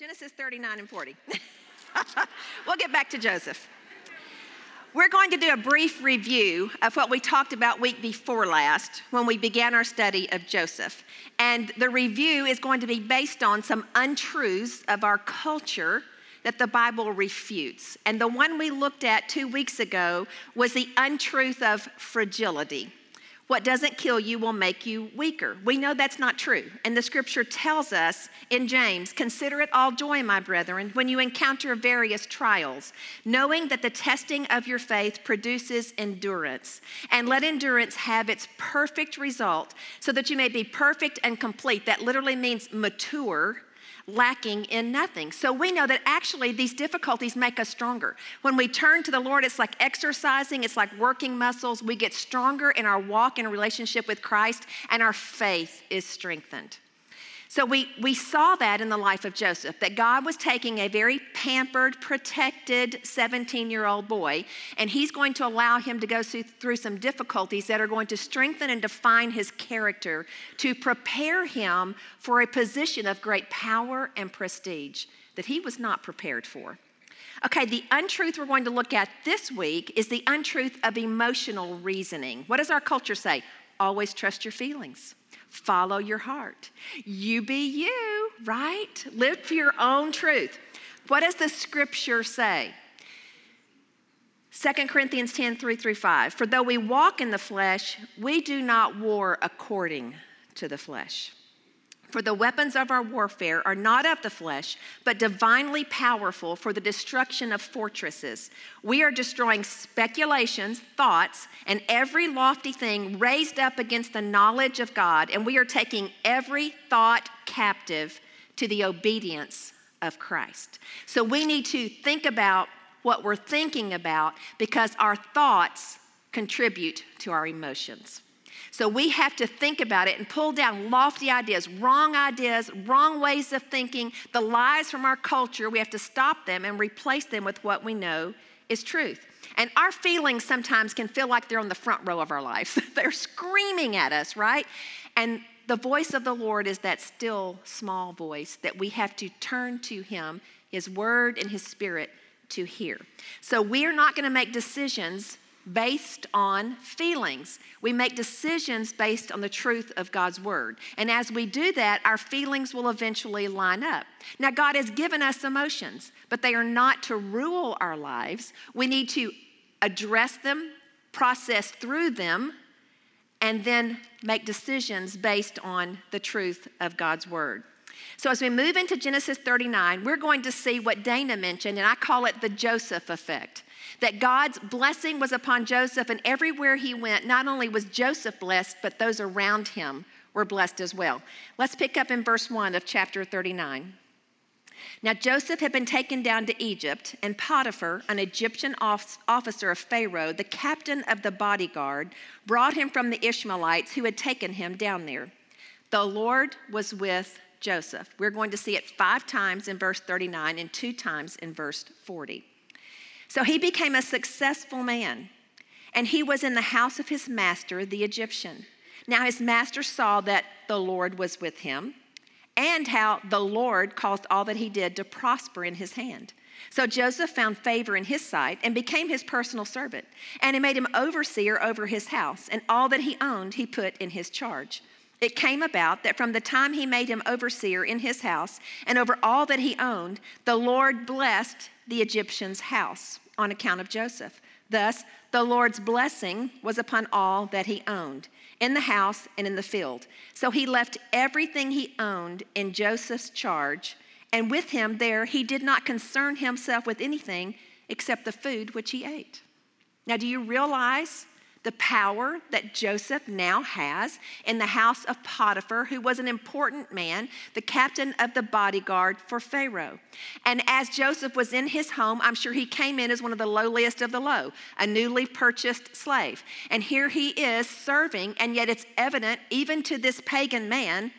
Genesis 39 and 40. we'll get back to Joseph. We're going to do a brief review of what we talked about week before last when we began our study of Joseph. And the review is going to be based on some untruths of our culture that the Bible refutes. And the one we looked at two weeks ago was the untruth of fragility. What doesn't kill you will make you weaker. We know that's not true. And the scripture tells us in James consider it all joy, my brethren, when you encounter various trials, knowing that the testing of your faith produces endurance. And let endurance have its perfect result, so that you may be perfect and complete. That literally means mature lacking in nothing. So we know that actually these difficulties make us stronger. When we turn to the Lord, it's like exercising, it's like working muscles. We get stronger in our walk in a relationship with Christ, and our faith is strengthened. So we, we saw that in the life of Joseph, that God was taking a very pampered, protected 17 year old boy, and he's going to allow him to go through some difficulties that are going to strengthen and define his character to prepare him for a position of great power and prestige that he was not prepared for. Okay, the untruth we're going to look at this week is the untruth of emotional reasoning. What does our culture say? Always trust your feelings follow your heart. You be you, right? Live for your own truth. What does the scripture say? 2 Corinthians 10 3 through 5. For though we walk in the flesh, we do not war according to the flesh. For the weapons of our warfare are not of the flesh, but divinely powerful for the destruction of fortresses. We are destroying speculations, thoughts, and every lofty thing raised up against the knowledge of God, and we are taking every thought captive to the obedience of Christ. So we need to think about what we're thinking about because our thoughts contribute to our emotions. So we have to think about it and pull down lofty ideas, wrong ideas, wrong ways of thinking, the lies from our culture. We have to stop them and replace them with what we know is truth. And our feelings sometimes can feel like they're on the front row of our lives. they're screaming at us, right? And the voice of the Lord is that still small voice that we have to turn to Him, His Word, and His Spirit to hear. So we are not going to make decisions based on feelings. We make decisions based on the truth of God's word. And as we do that, our feelings will eventually line up. Now, God has given us emotions, but they are not to rule our lives. We need to address them, process through them, and then make decisions based on the truth of God's word. So, as we move into Genesis 39, we're going to see what Dana mentioned, and I call it the Joseph effect that God's blessing was upon Joseph, and everywhere he went, not only was Joseph blessed, but those around him were blessed as well. Let's pick up in verse 1 of chapter 39. Now, Joseph had been taken down to Egypt, and Potiphar, an Egyptian officer of Pharaoh, the captain of the bodyguard, brought him from the Ishmaelites who had taken him down there. The Lord was with Joseph. We're going to see it five times in verse 39 and two times in verse 40. So he became a successful man, and he was in the house of his master, the Egyptian. Now his master saw that the Lord was with him, and how the Lord caused all that he did to prosper in his hand. So Joseph found favor in his sight and became his personal servant. And he made him overseer over his house, and all that he owned he put in his charge. It came about that from the time he made him overseer in his house and over all that he owned, the Lord blessed the Egyptian's house on account of Joseph. Thus, the Lord's blessing was upon all that he owned, in the house and in the field. So he left everything he owned in Joseph's charge, and with him there he did not concern himself with anything except the food which he ate. Now, do you realize the power that Joseph now has in the house of Potiphar, who was an important man, the captain of the bodyguard for Pharaoh. And as Joseph was in his home, I'm sure he came in as one of the lowliest of the low, a newly purchased slave. And here he is serving, and yet it's evident, even to this pagan man,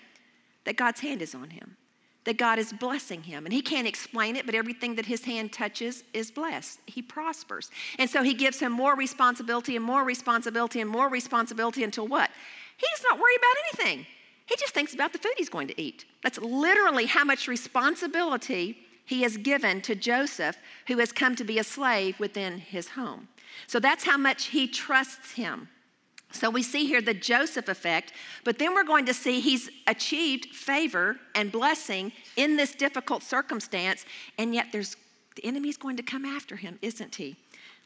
that God's hand is on him that God is blessing him. And he can't explain it, but everything that his hand touches is blessed. He prospers. And so he gives him more responsibility and more responsibility and more responsibility until what? He's not worried about anything. He just thinks about the food he's going to eat. That's literally how much responsibility he has given to Joseph, who has come to be a slave within his home. So that's how much he trusts him. So we see here the Joseph effect, but then we're going to see he's achieved favor and blessing in this difficult circumstance, and yet there's the enemy's going to come after him, isn't he?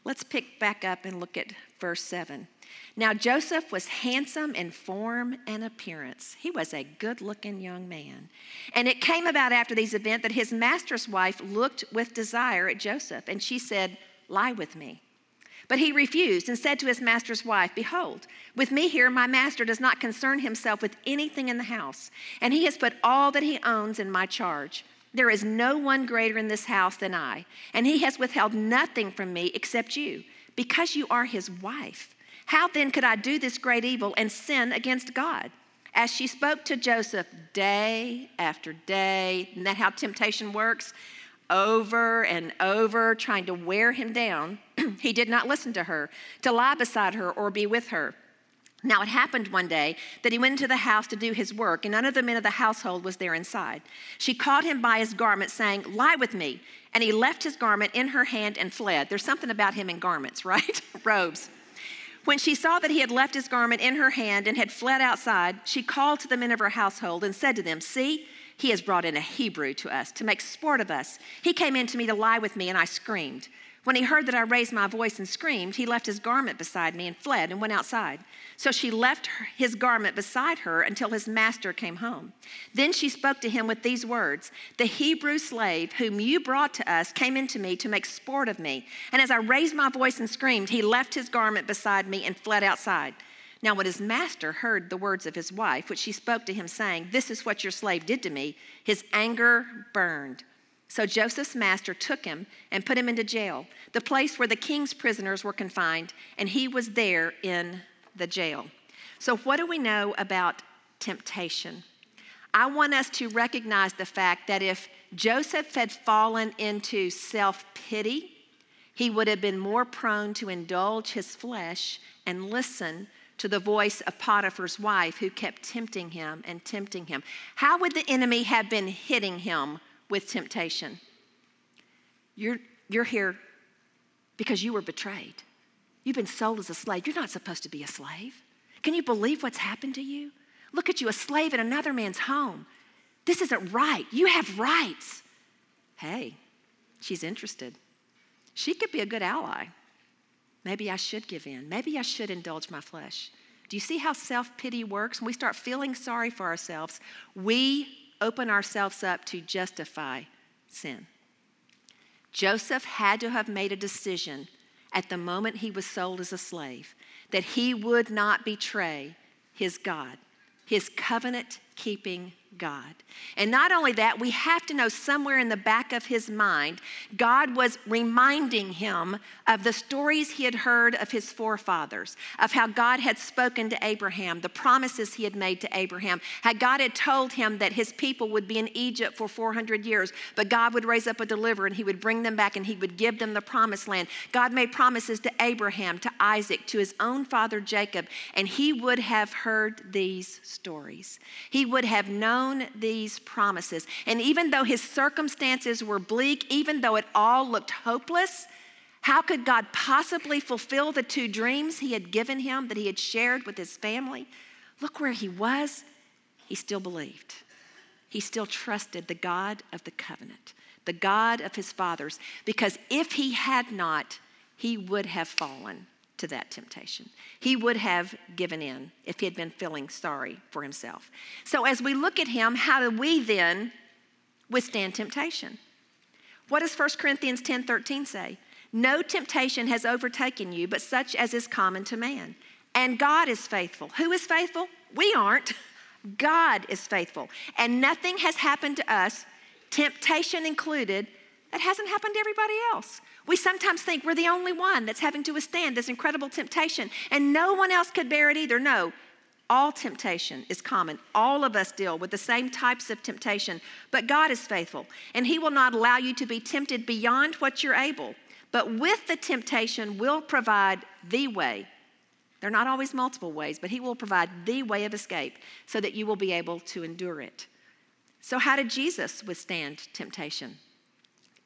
Let's pick back up and look at verse 7. Now, Joseph was handsome in form and appearance. He was a good looking young man. And it came about after these events that his master's wife looked with desire at Joseph, and she said, Lie with me. But he refused and said to his master's wife, Behold, with me here, my master does not concern himself with anything in the house, and he has put all that he owns in my charge. There is no one greater in this house than I, and he has withheld nothing from me except you, because you are his wife. How then could I do this great evil and sin against God? As she spoke to Joseph day after day, isn't that how temptation works? Over and over, trying to wear him down, he did not listen to her, to lie beside her or be with her. Now it happened one day that he went into the house to do his work, and none of the men of the household was there inside. She caught him by his garment, saying, Lie with me. And he left his garment in her hand and fled. There's something about him in garments, right? Robes. When she saw that he had left his garment in her hand and had fled outside, she called to the men of her household and said to them, See, he has brought in a Hebrew to us to make sport of us. He came in to me to lie with me, and I screamed. When he heard that I raised my voice and screamed, he left his garment beside me and fled and went outside. So she left his garment beside her until his master came home. Then she spoke to him with these words The Hebrew slave whom you brought to us came into me to make sport of me. And as I raised my voice and screamed, he left his garment beside me and fled outside. Now, when his master heard the words of his wife, which she spoke to him, saying, This is what your slave did to me, his anger burned. So Joseph's master took him and put him into jail, the place where the king's prisoners were confined, and he was there in the jail. So, what do we know about temptation? I want us to recognize the fact that if Joseph had fallen into self pity, he would have been more prone to indulge his flesh and listen to the voice of Potiphar's wife who kept tempting him and tempting him. How would the enemy have been hitting him with temptation. You're, you're here because you were betrayed. You've been sold as a slave. You're not supposed to be a slave. Can you believe what's happened to you? Look at you, a slave in another man's home. This isn't right. You have rights. Hey, she's interested. She could be a good ally. Maybe I should give in. Maybe I should indulge my flesh. Do you see how self pity works? When we start feeling sorry for ourselves, we open ourselves up to justify sin. Joseph had to have made a decision at the moment he was sold as a slave that he would not betray his God, his covenant keeping God. And not only that, we have to know somewhere in the back of his mind, God was reminding him of the stories he had heard of his forefathers, of how God had spoken to Abraham, the promises he had made to Abraham, how God had told him that his people would be in Egypt for 400 years, but God would raise up a deliverer and he would bring them back and he would give them the promised land. God made promises to Abraham, to Isaac, to his own father Jacob, and he would have heard these stories. He would have known these promises. And even though his circumstances were bleak, even though it all looked hopeless, how could God possibly fulfill the two dreams he had given him that he had shared with his family? Look where he was. He still believed. He still trusted the God of the covenant, the God of his fathers, because if he had not, he would have fallen to that temptation. He would have given in if he had been feeling sorry for himself. So, as we look at him, how do we then withstand temptation? What does 1 Corinthians 10 13 say? No temptation has overtaken you, but such as is common to man. And God is faithful. Who is faithful? We aren't. God is faithful. And nothing has happened to us, temptation included, that hasn't happened to everybody else. We sometimes think we're the only one that's having to withstand this incredible temptation, and no one else could bear it either. No, all temptation is common. All of us deal with the same types of temptation, but God is faithful, and He will not allow you to be tempted beyond what you're able. But with the temptation, will provide the way, They're not always multiple ways, but He will provide the way of escape so that you will be able to endure it. So, how did Jesus withstand temptation?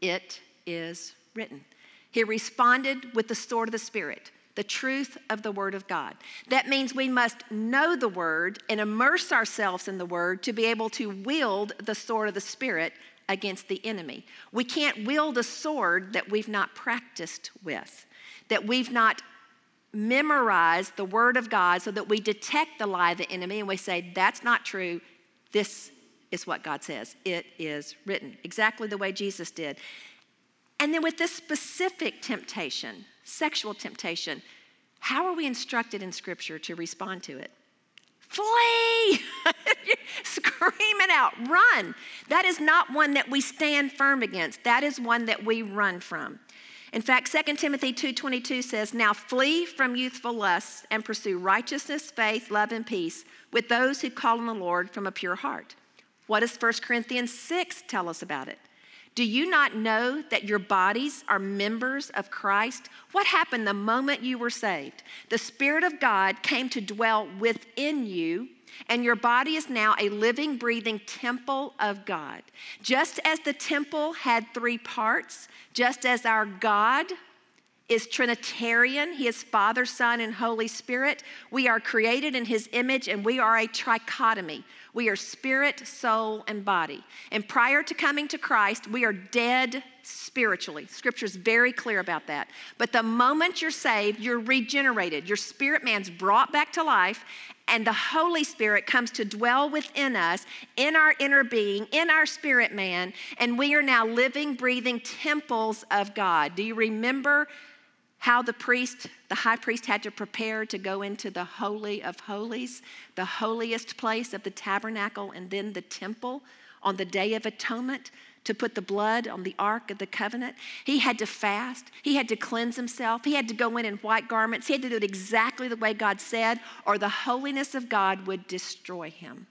It is written. He responded with the sword of the Spirit, the truth of the Word of God. That means we must know the Word and immerse ourselves in the Word to be able to wield the sword of the Spirit against the enemy. We can't wield a sword that we've not practiced with, that we've not memorized the Word of God so that we detect the lie of the enemy and we say, that's not true. This is what God says. It is written, exactly the way Jesus did. And then with this specific temptation, sexual temptation, how are we instructed in Scripture to respond to it? Flee! Scream it out, run. That is not one that we stand firm against. That is one that we run from. In fact, 2 Timothy 2:22 says, "Now flee from youthful lusts and pursue righteousness, faith, love and peace with those who call on the Lord from a pure heart." What does 1 Corinthians 6 tell us about it? Do you not know that your bodies are members of Christ? What happened the moment you were saved? The Spirit of God came to dwell within you, and your body is now a living, breathing temple of God. Just as the temple had three parts, just as our God is Trinitarian. He is Father, Son, and Holy Spirit. We are created in His image and we are a trichotomy. We are spirit, soul, and body. And prior to coming to Christ, we are dead spiritually. Scripture is very clear about that. But the moment you're saved, you're regenerated. Your spirit man's brought back to life, and the Holy Spirit comes to dwell within us, in our inner being, in our spirit man, and we are now living, breathing temples of God. Do you remember how the priest, the high priest, had to prepare to go into the Holy of Holies, the holiest place of the tabernacle, and then the temple on the Day of Atonement to put the blood on the Ark of the Covenant. He had to fast. He had to cleanse himself. He had to go in in white garments. He had to do it exactly the way God said, or the holiness of God would destroy him.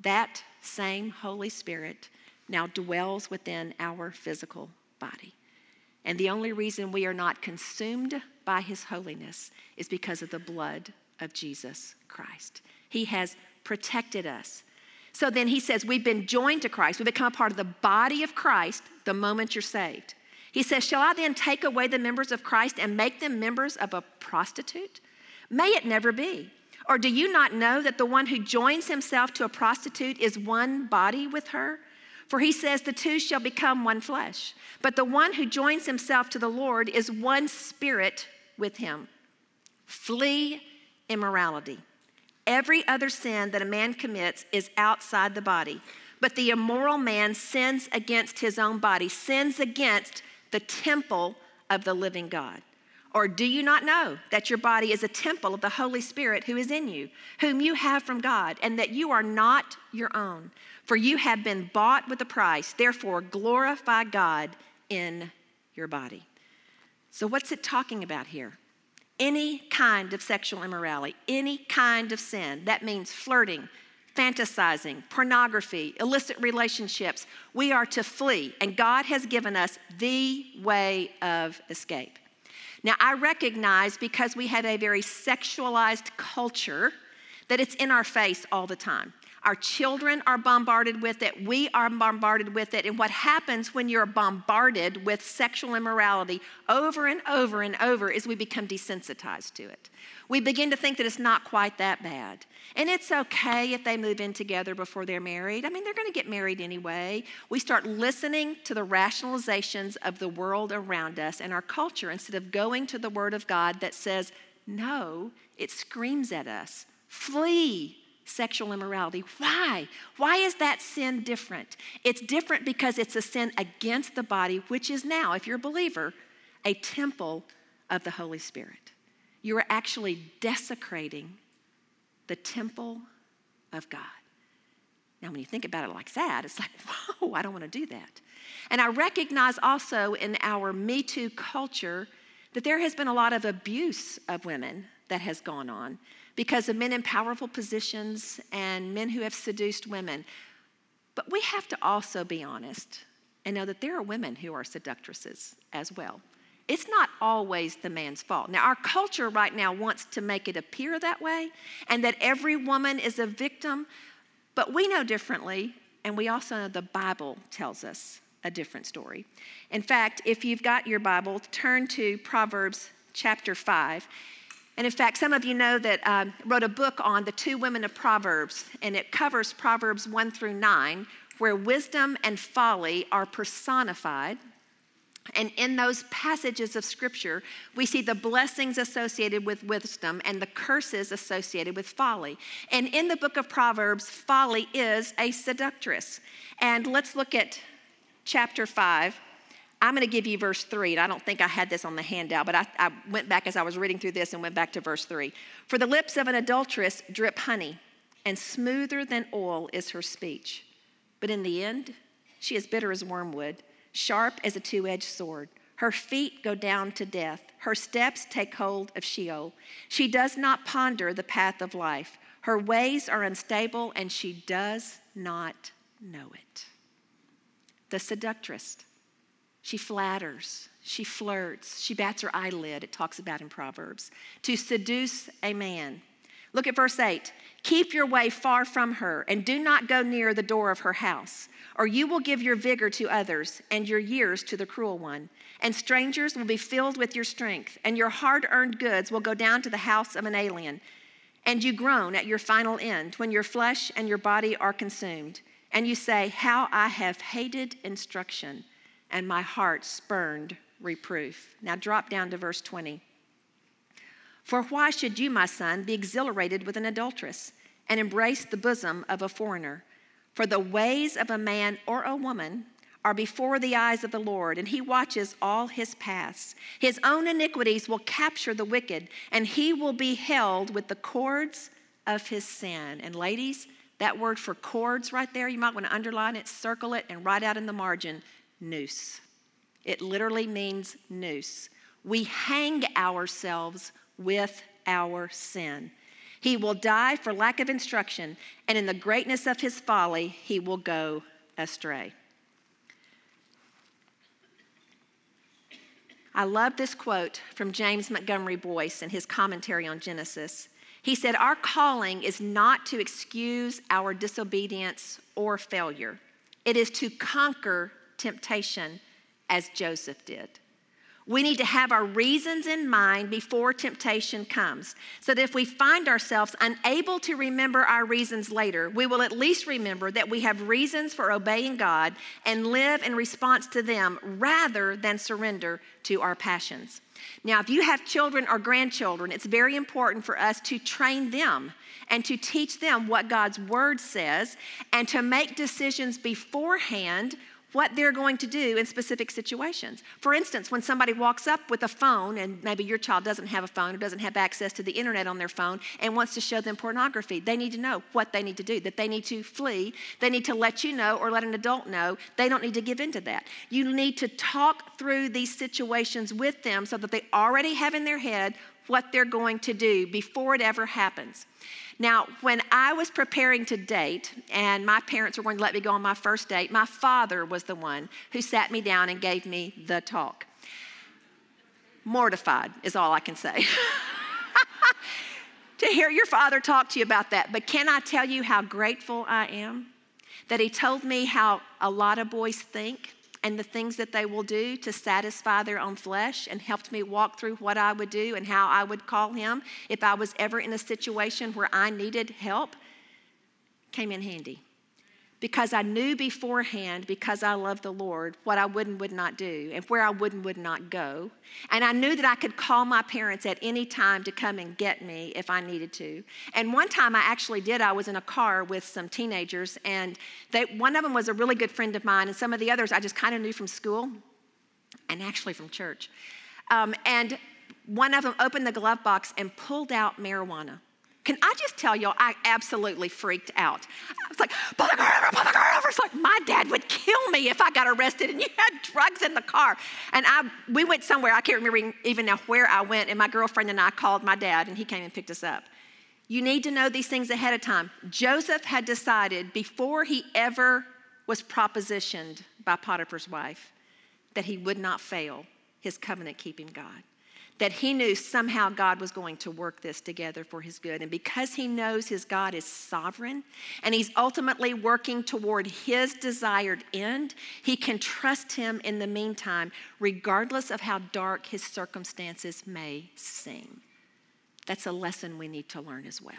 That same Holy Spirit now dwells within our physical body. And the only reason we are not consumed by his holiness is because of the blood of Jesus Christ. He has protected us. So then he says, We've been joined to Christ. We become a part of the body of Christ the moment you're saved. He says, Shall I then take away the members of Christ and make them members of a prostitute? May it never be. Or do you not know that the one who joins himself to a prostitute is one body with her? For he says, The two shall become one flesh. But the one who joins himself to the Lord is one spirit with him. Flee immorality. Every other sin that a man commits is outside the body. But the immoral man sins against his own body, sins against the temple of the living God. Or do you not know that your body is a temple of the Holy Spirit who is in you, whom you have from God, and that you are not your own? For you have been bought with a price. Therefore, glorify God in your body. So, what's it talking about here? Any kind of sexual immorality, any kind of sin. That means flirting, fantasizing, pornography, illicit relationships. We are to flee, and God has given us the way of escape. Now, I recognize because we have a very sexualized culture that it's in our face all the time. Our children are bombarded with it. We are bombarded with it. And what happens when you're bombarded with sexual immorality over and over and over is we become desensitized to it. We begin to think that it's not quite that bad. And it's okay if they move in together before they're married. I mean, they're going to get married anyway. We start listening to the rationalizations of the world around us and our culture instead of going to the Word of God that says, no, it screams at us. Flee sexual immorality. Why? Why is that sin different? It's different because it's a sin against the body, which is now, if you're a believer, a temple of the Holy Spirit. You are actually desecrating the temple of God. Now, when you think about it like that, it's like, whoa, I don't want to do that. And I recognize also in our Me Too culture that there has been a lot of abuse of women that has gone on because of men in powerful positions and men who have seduced women. But we have to also be honest and know that there are women who are seductresses as well. It's not always the man's fault. Now, our culture right now wants to make it appear that way and that every woman is a victim, but we know differently, and we also know the Bible tells us a different story. In fact, if you've got your Bible, turn to Proverbs chapter 5. And in fact, some of you know that I um, wrote a book on the two women of Proverbs, and it covers Proverbs 1 through 9, where wisdom and folly are personified. And in those passages of scripture, we see the blessings associated with wisdom and the curses associated with folly. And in the book of Proverbs, folly is a seductress. And let's look at chapter 5. I'm going to give you verse 3, and I don't think I had this on the handout, but I, I went back as I was reading through this and went back to verse 3. For the lips of an adulteress drip honey, and smoother than oil is her speech. But in the end, she is bitter as wormwood sharp as a two edged sword. Her feet go down to death. Her steps take hold of Sheol. She does not ponder the path of life. Her ways are unstable, and she does not know it. The seductress. She flatters, she flirts, she bats her eyelid, it talks about in Proverbs, to seduce a man. Look at verse 8. Keep your way far from her, and do not go near the door of her house or you will give your vigor to others and your years to the cruel one. And strangers will be filled with your strength, and your hard earned goods will go down to the house of an alien. And you groan at your final end when your flesh and your body are consumed. And you say, How I have hated instruction, and my heart spurned reproof. Now drop down to verse 20. For why should you, my son, be exhilarated with an adulteress and embrace the bosom of a foreigner? For the ways of a man or a woman are before the eyes of the Lord, and he watches all his paths. His own iniquities will capture the wicked, and he will be held with the cords of his sin. And ladies, that word for cords right there, you might want to underline it, circle it, and write out in the margin noose. It literally means noose. We hang ourselves with our sin. He will die for lack of instruction, and in the greatness of his folly, he will go astray. I love this quote from James Montgomery Boice in his commentary on Genesis. He said, Our calling is not to excuse our disobedience or failure, it is to conquer temptation as Joseph did. We need to have our reasons in mind before temptation comes. So that if we find ourselves unable to remember our reasons later, we will at least remember that we have reasons for obeying God and live in response to them rather than surrender to our passions. Now, if you have children or grandchildren, it's very important for us to train them and to teach them what God's word says and to make decisions beforehand what they're going to do in specific situations. For instance, when somebody walks up with a phone, and maybe your child doesn't have a phone or doesn't have access to the internet on their phone and wants to show them pornography, they need to know what they need to do, that they need to flee. They need to let you know or let an adult know. They don't need to give in to that. You need to talk through these situations with them so that they already have in their head what they're going to do before it ever happens. Now, when I was preparing to date and my parents were going to let me go on my first date, my father was the one who sat me down and gave me the talk. Mortified is all I can say. to hear your father talk to you about that. But can I tell you how grateful I am that he told me how a lot of boys think and the things that they will do to satisfy their own flesh and helped me walk through what I would do and how I would call him if I was ever in a situation where I needed help came in handy because I knew beforehand, because I loved the Lord, what I would and would not do and where I would and would not go. And I knew that I could call my parents at any time to come and get me if I needed to. And one time I actually did, I was in a car with some teenagers, and they, one of them was a really good friend of mine, and some of the others I just kind of knew from school and actually from church. Um, and one of them opened the glove box and pulled out marijuana. Can I just tell y'all, I absolutely freaked out. I was like, pull the car over, pull the car over. It's like my dad would kill me if I got arrested and you had drugs in the car. And I, we went somewhere, I can't remember even now where I went, and my girlfriend and I called my dad and he came and picked us up. You need to know these things ahead of time. Joseph had decided before he ever was propositioned by Potiphar's wife that he would not fail his covenant keeping God that he knew somehow God was going to work this together for his good. And because he knows his God is sovereign and he's ultimately working toward his desired end, he can trust him in the meantime, regardless of how dark his circumstances may seem. That's a lesson we need to learn as well.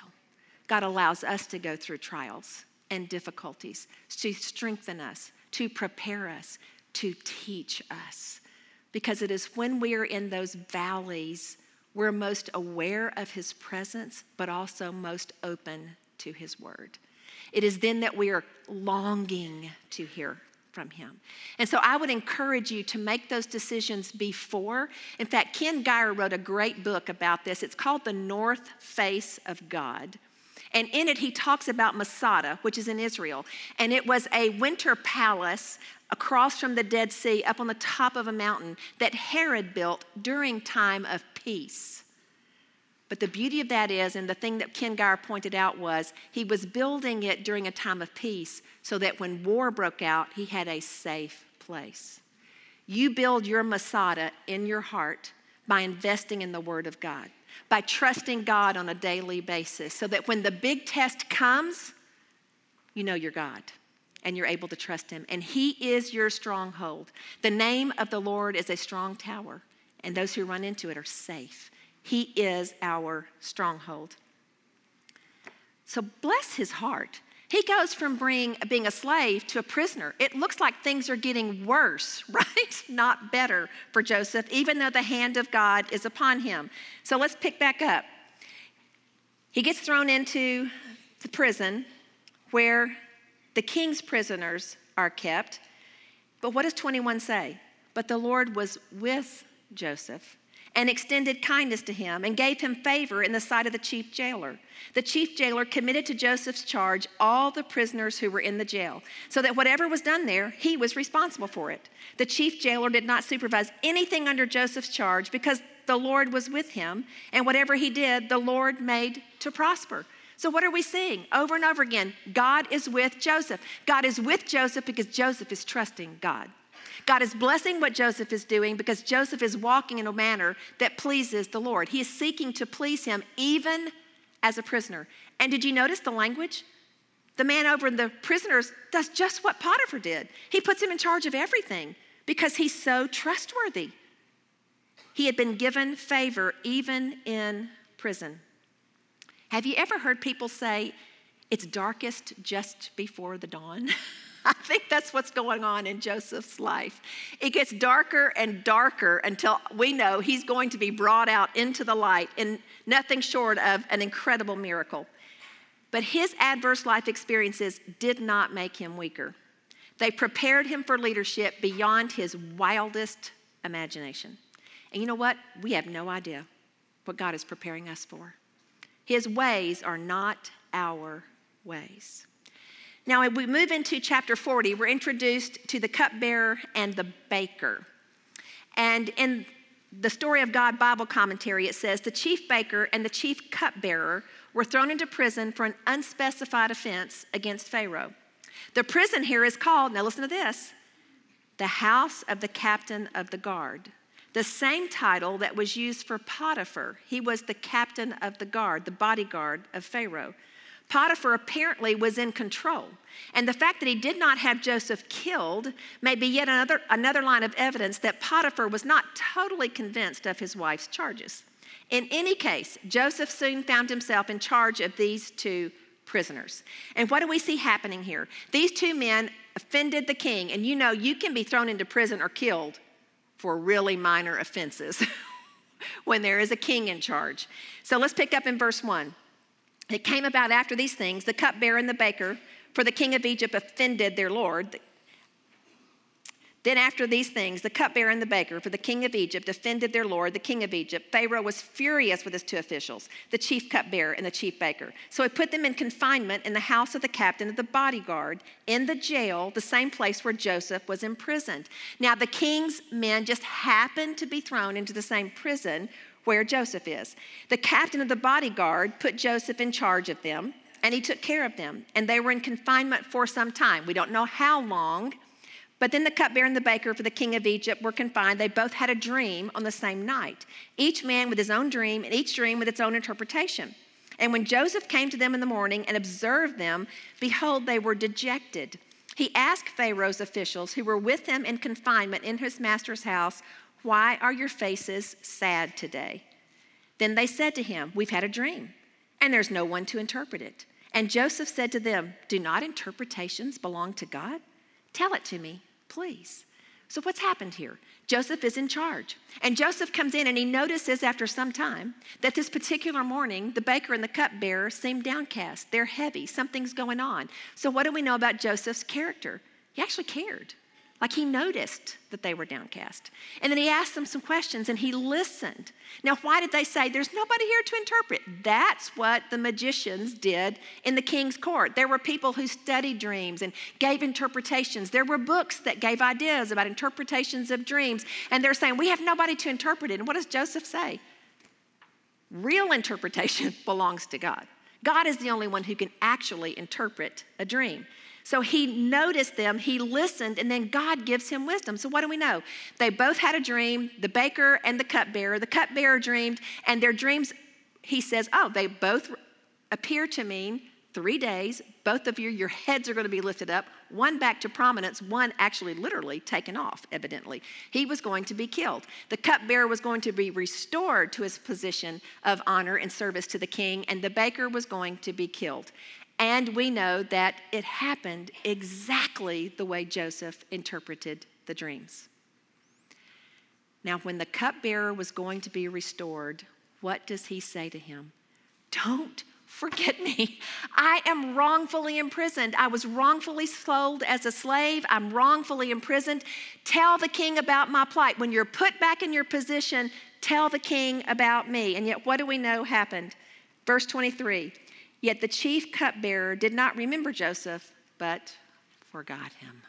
God allows us to go through trials and difficulties to strengthen us, to prepare us, to teach us because it is when we are in those valleys we're most aware of his presence, but also most open to his word. It is then that we are longing to hear from him. And so I would encourage you to make those decisions before. In fact, Ken Gire wrote a great book about this. It's called The North Face of God. And in it, he talks about Masada, which is in Israel. And it was a winter palace across from the Dead Sea up on the top of a mountain that Herod built during time of peace. But the beauty of that is, and the thing that Ken Gire pointed out was, he was building it during a time of peace so that when war broke out, he had a safe place. You build your Masada in your heart by investing in the Word of God, by trusting God on a daily basis, so that when the big test comes, you know you're God and you're able to trust him. And he is your stronghold. The name of the Lord is a strong tower, and those who run into it are safe. He is our stronghold. So bless his heart. He goes from being, being a slave to a prisoner. It looks like things are getting worse, right? Not better for Joseph, even though the hand of God is upon him. So let's pick back up. He gets thrown into the prison where the king's prisoners are kept. But what does 21 say? But the Lord was with Joseph and extended kindness to him and gave him favor in the sight of the chief jailer. The chief jailer committed to Joseph's charge all the prisoners who were in the jail, so that whatever was done there, he was responsible for it. The chief jailer did not supervise anything under Joseph's charge because the Lord was with him, and whatever he did, the Lord made to prosper. So, what are we seeing over and over again? God is with Joseph. God is with Joseph because Joseph is trusting God. God is blessing what Joseph is doing because Joseph is walking in a manner that pleases the Lord. He is seeking to please him even as a prisoner. And did you notice the language? The man over in the prisoners does just what Potiphar did. He puts him in charge of everything because he's so trustworthy. He had been given favor even in prison. Have you ever heard people say, it's darkest just before the dawn? I think that's what's going on in Joseph's life. It gets darker and darker until we know he's going to be brought out into the light in nothing short of an incredible miracle. But his adverse life experiences did not make him weaker. They prepared him for leadership beyond his wildest imagination. And you know what? We have no idea what God is preparing us for. His ways are not our ways. Now, as we move into chapter 40, we're introduced to the cupbearer and the baker. And in the Story of God Bible commentary, it says the chief baker and the chief cupbearer were thrown into prison for an unspecified offense against Pharaoh. The prison here is called, now listen to this, the house of the captain of the guard the same title that was used for Potiphar. He was the captain of the guard, the bodyguard of Pharaoh. Potiphar apparently was in control. And the fact that he did not have Joseph killed may be yet another, another line of evidence that Potiphar was not totally convinced of his wife's charges. In any case, Joseph soon found himself in charge of these two prisoners. And what do we see happening here? These two men offended the king, and you know you can be thrown into prison or killed for really minor offenses when there is a king in charge. So let's pick up in verse 1. It came about after these things the cupbearer and the baker, for the king of Egypt offended their Lord. Then, after these things, the cupbearer and the baker for the king of Egypt offended their lord, the king of Egypt. Pharaoh was furious with his two officials, the chief cupbearer and the chief baker. So he put them in confinement in the house of the captain of the bodyguard, in the jail, the same place where Joseph was imprisoned. Now, the king's men just happened to be thrown into the same prison where Joseph is. The captain of the bodyguard put Joseph in charge of them, and he took care of them. And they were in confinement for some time. We don't know how long But then the cupbearer and the baker for the king of Egypt were confined. They both had a dream on the same night, each man with his own dream, and each dream with its own interpretation. And when Joseph came to them in the morning and observed them, behold, they were dejected. He asked Pharaoh's officials who were with him in confinement in his master's house, Why are your faces sad today? Then they said to him, We've had a dream, and there's no one to interpret it. And Joseph said to them, Do not interpretations belong to God? Tell it to me, please. So, what's happened here? Joseph is in charge. And Joseph comes in and he notices after some time that this particular morning, the baker and the cupbearer seem downcast. They're heavy. Something's going on. So, what do we know about Joseph's character? He actually cared. Like he noticed that they were downcast. And then he asked them some questions and he listened. Now, why did they say, There's nobody here to interpret? That's what the magicians did in the king's court. There were people who studied dreams and gave interpretations. There were books that gave ideas about interpretations of dreams. And they're saying, We have nobody to interpret it. And what does Joseph say? Real interpretation belongs to God. God is the only one who can actually interpret a dream. So he noticed them, he listened, and then God gives him wisdom. So what do we know? They both had a dream, the baker and the cupbearer. The cupbearer dreamed, and their dreams, he says, oh, they both appear to mean three days. Both of you, your heads are going to be lifted up, one back to prominence, one actually literally taken off, evidently. He was going to be killed. The cupbearer was going to be restored to his position of honor and service to the king, and the baker was going to be killed. And we know that it happened exactly the way Joseph interpreted the dreams. Now, when the cupbearer was going to be restored, what does he say to him? Don't forget me. I am wrongfully imprisoned. I was wrongfully sold as a slave. I'm wrongfully imprisoned. Tell the king about my plight. When you're put back in your position, tell the king about me. And yet, what do we know happened? Verse 23 Yet the chief cupbearer did not remember Joseph, but forgot him.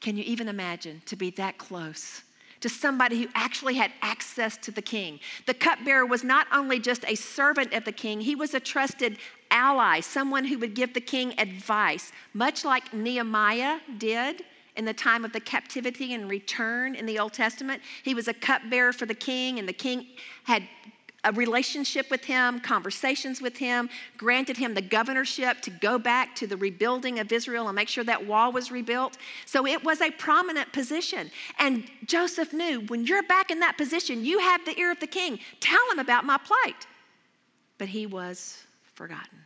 Can you even imagine to be that close to somebody who actually had access to the king? The cupbearer was not only just a servant of the king, he was a trusted ally, someone who would give the king advice, much like Nehemiah did in the time of the captivity and return in the Old Testament. He was a cupbearer for the king, and the king had a relationship with him, conversations with him, granted him the governorship to go back to the rebuilding of Israel and make sure that wall was rebuilt. So it was a prominent position. And Joseph knew when you're back in that position, you have the ear of the king. Tell him about my plight. But he was forgotten.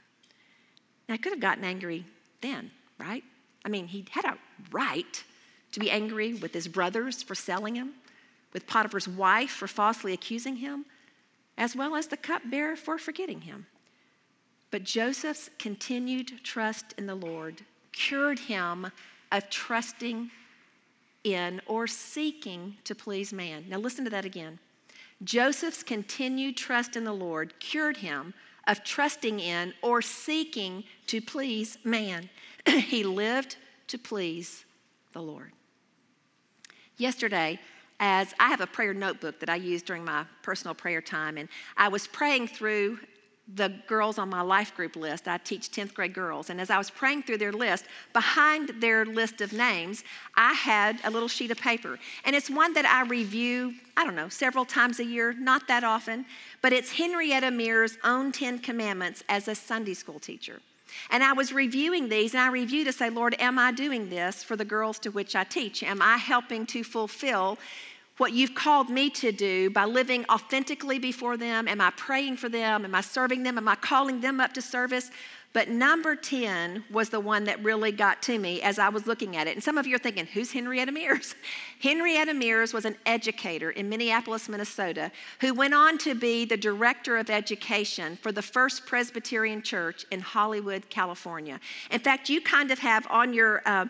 Now, I could have gotten angry then, right? I mean, he had a right to be angry with his brothers for selling him, with Potiphar's wife for falsely accusing him as well as the cupbearer for forgetting him. But Joseph's continued trust in the Lord cured him of trusting in or seeking to please man. Now, listen to that again. Joseph's continued trust in the Lord cured him of trusting in or seeking to please man. he lived to please the Lord. Yesterday, as I have a prayer notebook that I use during my personal prayer time, and I was praying through the girls on my life group list. I teach 10th grade girls. And as I was praying through their list, behind their list of names, I had a little sheet of paper. And it's one that I review, I don't know, several times a year, not that often, but it's Henrietta Mears' own 10 commandments as a Sunday school teacher. And I was reviewing these, and I reviewed to say, Lord, am I doing this for the girls to which I teach? Am I helping to fulfill what you've called me to do by living authentically before them? Am I praying for them? Am I serving them? Am I calling them up to service? But number 10 was the one that really got to me as I was looking at it. And some of you are thinking, who's Henrietta Mears? Henrietta Mears was an educator in Minneapolis, Minnesota, who went on to be the director of education for the First Presbyterian Church in Hollywood, California. In fact, you kind of have on your uh,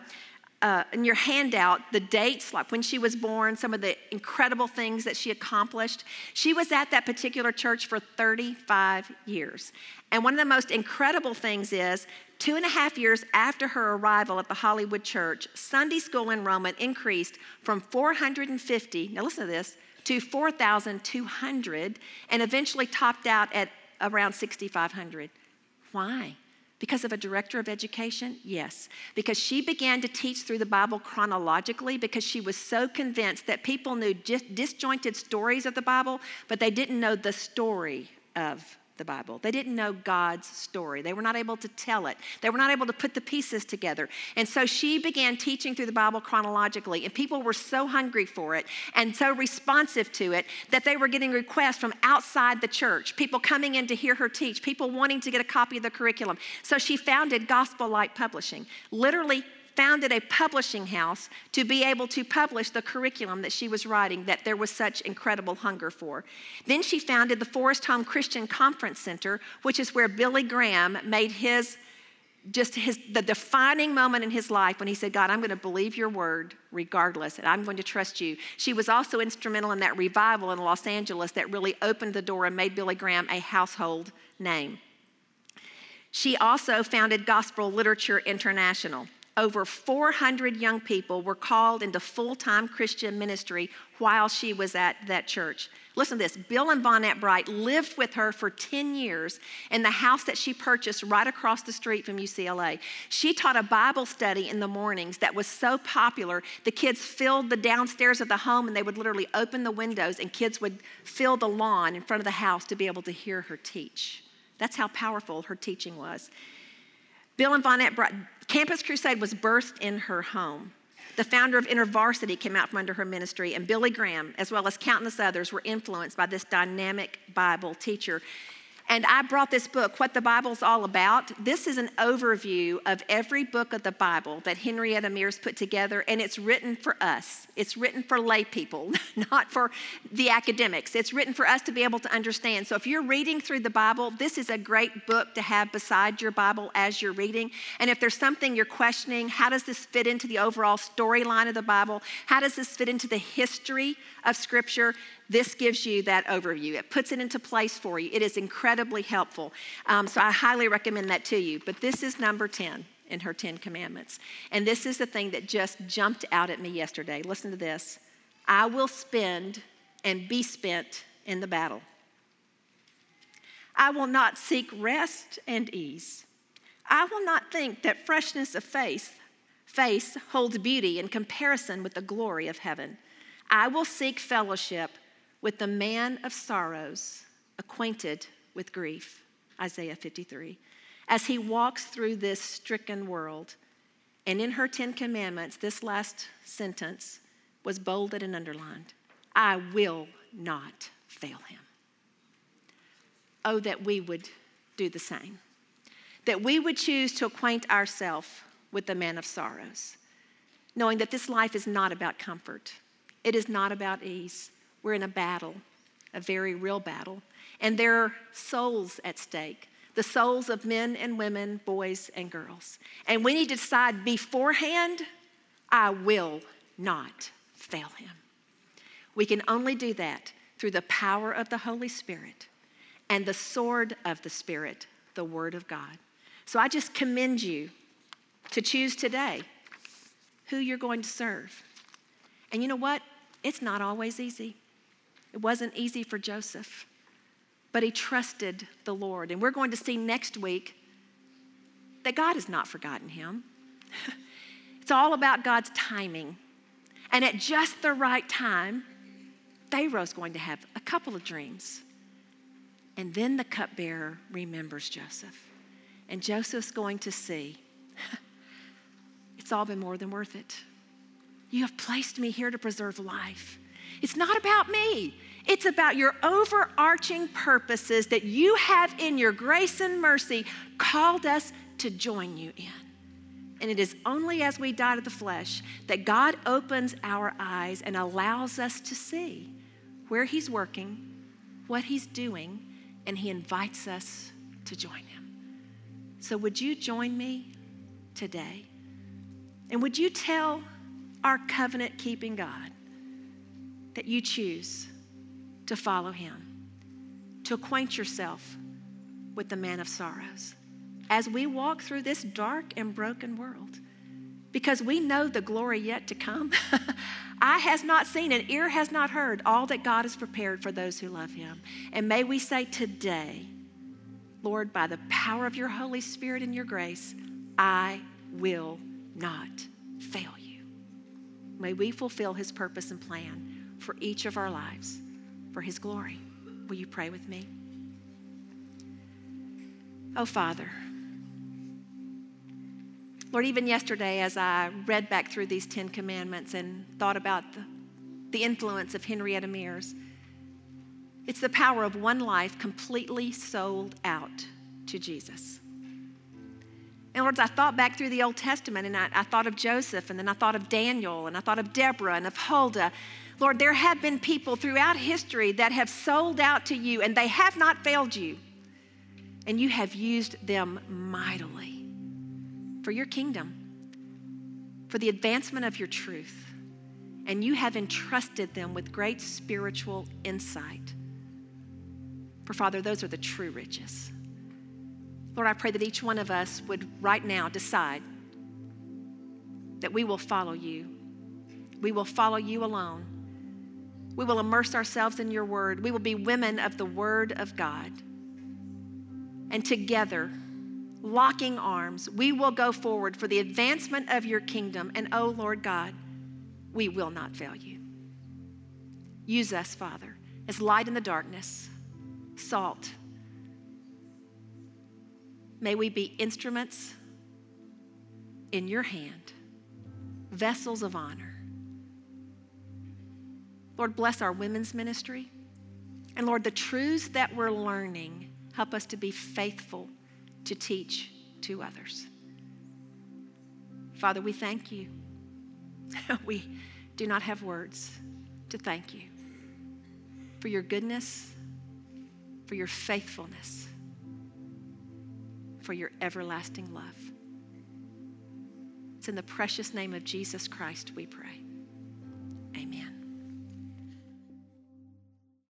uh, in your handout the dates, like when she was born, some of the incredible things that she accomplished. She was at that particular church for 35 years. And one of the most incredible things is two and a half years after her arrival at the Hollywood church, Sunday school enrollment increased from 450, now listen to this, to 4,200 and eventually topped out at around 6,500. Why? Because of a director of education? Yes. Because she began to teach through the Bible chronologically because she was so convinced that people knew disjointed stories of the Bible, but they didn't know the story of the Bible. They didn't know God's story. They were not able to tell it. They were not able to put the pieces together. And so she began teaching through the Bible chronologically, and people were so hungry for it and so responsive to it that they were getting requests from outside the church, people coming in to hear her teach, people wanting to get a copy of the curriculum. So she founded Gospel Light Publishing, literally founded a publishing house to be able to publish the curriculum that she was writing that there was such incredible hunger for. Then she founded the Forest Home Christian Conference Center, which is where Billy Graham made his just his the defining moment in his life when he said, God, I'm going to believe your word regardless, and I'm going to trust you. She was also instrumental in that revival in Los Angeles that really opened the door and made Billy Graham a household name. She also founded Gospel Literature International over 400 young people were called into full time Christian ministry while she was at that church. Listen to this Bill and Vonette Bright lived with her for 10 years in the house that she purchased right across the street from UCLA. She taught a Bible study in the mornings that was so popular, the kids filled the downstairs of the home and they would literally open the windows and kids would fill the lawn in front of the house to be able to hear her teach. That's how powerful her teaching was. Bill and Vonette Bright, Campus Crusade was birthed in her home. The founder of InterVarsity came out from under her ministry, and Billy Graham, as well as countless others, were influenced by this dynamic Bible teacher. And I brought this book, What the Bible's All About. This is an overview of every book of the Bible that Henrietta Mears put together, and it's written for us. It's written for lay people, not for the academics. It's written for us to be able to understand. So if you're reading through the Bible, this is a great book to have beside your Bible as you're reading. And if there's something you're questioning, how does this fit into the overall storyline of the Bible? How does this fit into the history of Scripture? This gives you that overview. It puts it into place for you. It is incredibly helpful. Um, so I highly recommend that to you. But this is number 10 in her 10 commandments. And this is the thing that just jumped out at me yesterday. Listen to this I will spend and be spent in the battle. I will not seek rest and ease. I will not think that freshness of face, face holds beauty in comparison with the glory of heaven. I will seek fellowship with the man of sorrows, acquainted with grief. Isaiah 53. As he walks through this stricken world, and in her Ten Commandments, this last sentence was bolded and underlined I will not fail him. Oh, that we would do the same. That we would choose to acquaint ourselves with the man of sorrows, knowing that this life is not about comfort, it is not about ease, we're in a battle, a very real battle. And there are souls at stake the souls of men and women, boys and girls. And we need to decide beforehand I will not fail him. We can only do that through the power of the Holy Spirit and the sword of the Spirit, the Word of God. So I just commend you to choose today who you're going to serve. And you know what? It's not always easy. It wasn't easy for Joseph, but he trusted the Lord. And we're going to see next week that God has not forgotten him. it's all about God's timing. And at just the right time, Pharaoh's going to have a couple of dreams. And then the cupbearer remembers Joseph. And Joseph's going to see it's all been more than worth it. You have placed me here to preserve life. It's not about me. It's about your overarching purposes that you have in your grace and mercy called us to join you in. And it is only as we die to the flesh that God opens our eyes and allows us to see where He's working, what He's doing, and He invites us to join Him. So, would you join me today? And would you tell our covenant keeping God that you choose to follow him, to acquaint yourself with the man of sorrows as we walk through this dark and broken world. Because we know the glory yet to come. Eye has not seen and ear has not heard all that God has prepared for those who love him. And may we say today, Lord, by the power of your Holy Spirit and your grace, I will not fail you. May we fulfill his purpose and plan for each of our lives for his glory. Will you pray with me? Oh, Father. Lord, even yesterday, as I read back through these Ten Commandments and thought about the, the influence of Henrietta Mears, it's the power of one life completely sold out to Jesus. And Lord, I thought back through the Old Testament and I, I, thought of Joseph and then I thought of Daniel and I thought of Deborah and of Huldah. Lord, there have been people throughout history that have sold out to you and they have not failed you. And you have used them mightily for your kingdom, for the advancement of your truth. And you have entrusted them with great spiritual insight. For Father, those are the true riches. Lord, I pray that each one of us would right now decide that we will follow you. We will follow you alone. We will immerse ourselves in your word. We will be women of the word of God. And together, locking arms, we will go forward for the advancement of your kingdom. And oh, Lord God, we will not fail you. Use us, Father, as light in the darkness, salt May we be instruments in your hand, vessels of honor. Lord, bless our women's ministry. And Lord, the truths that we're learning, help us to be faithful to teach to others. Father, we thank you. we do not have words to thank you for your goodness, for your faithfulness for your everlasting love. It's in the precious name of Jesus Christ we pray.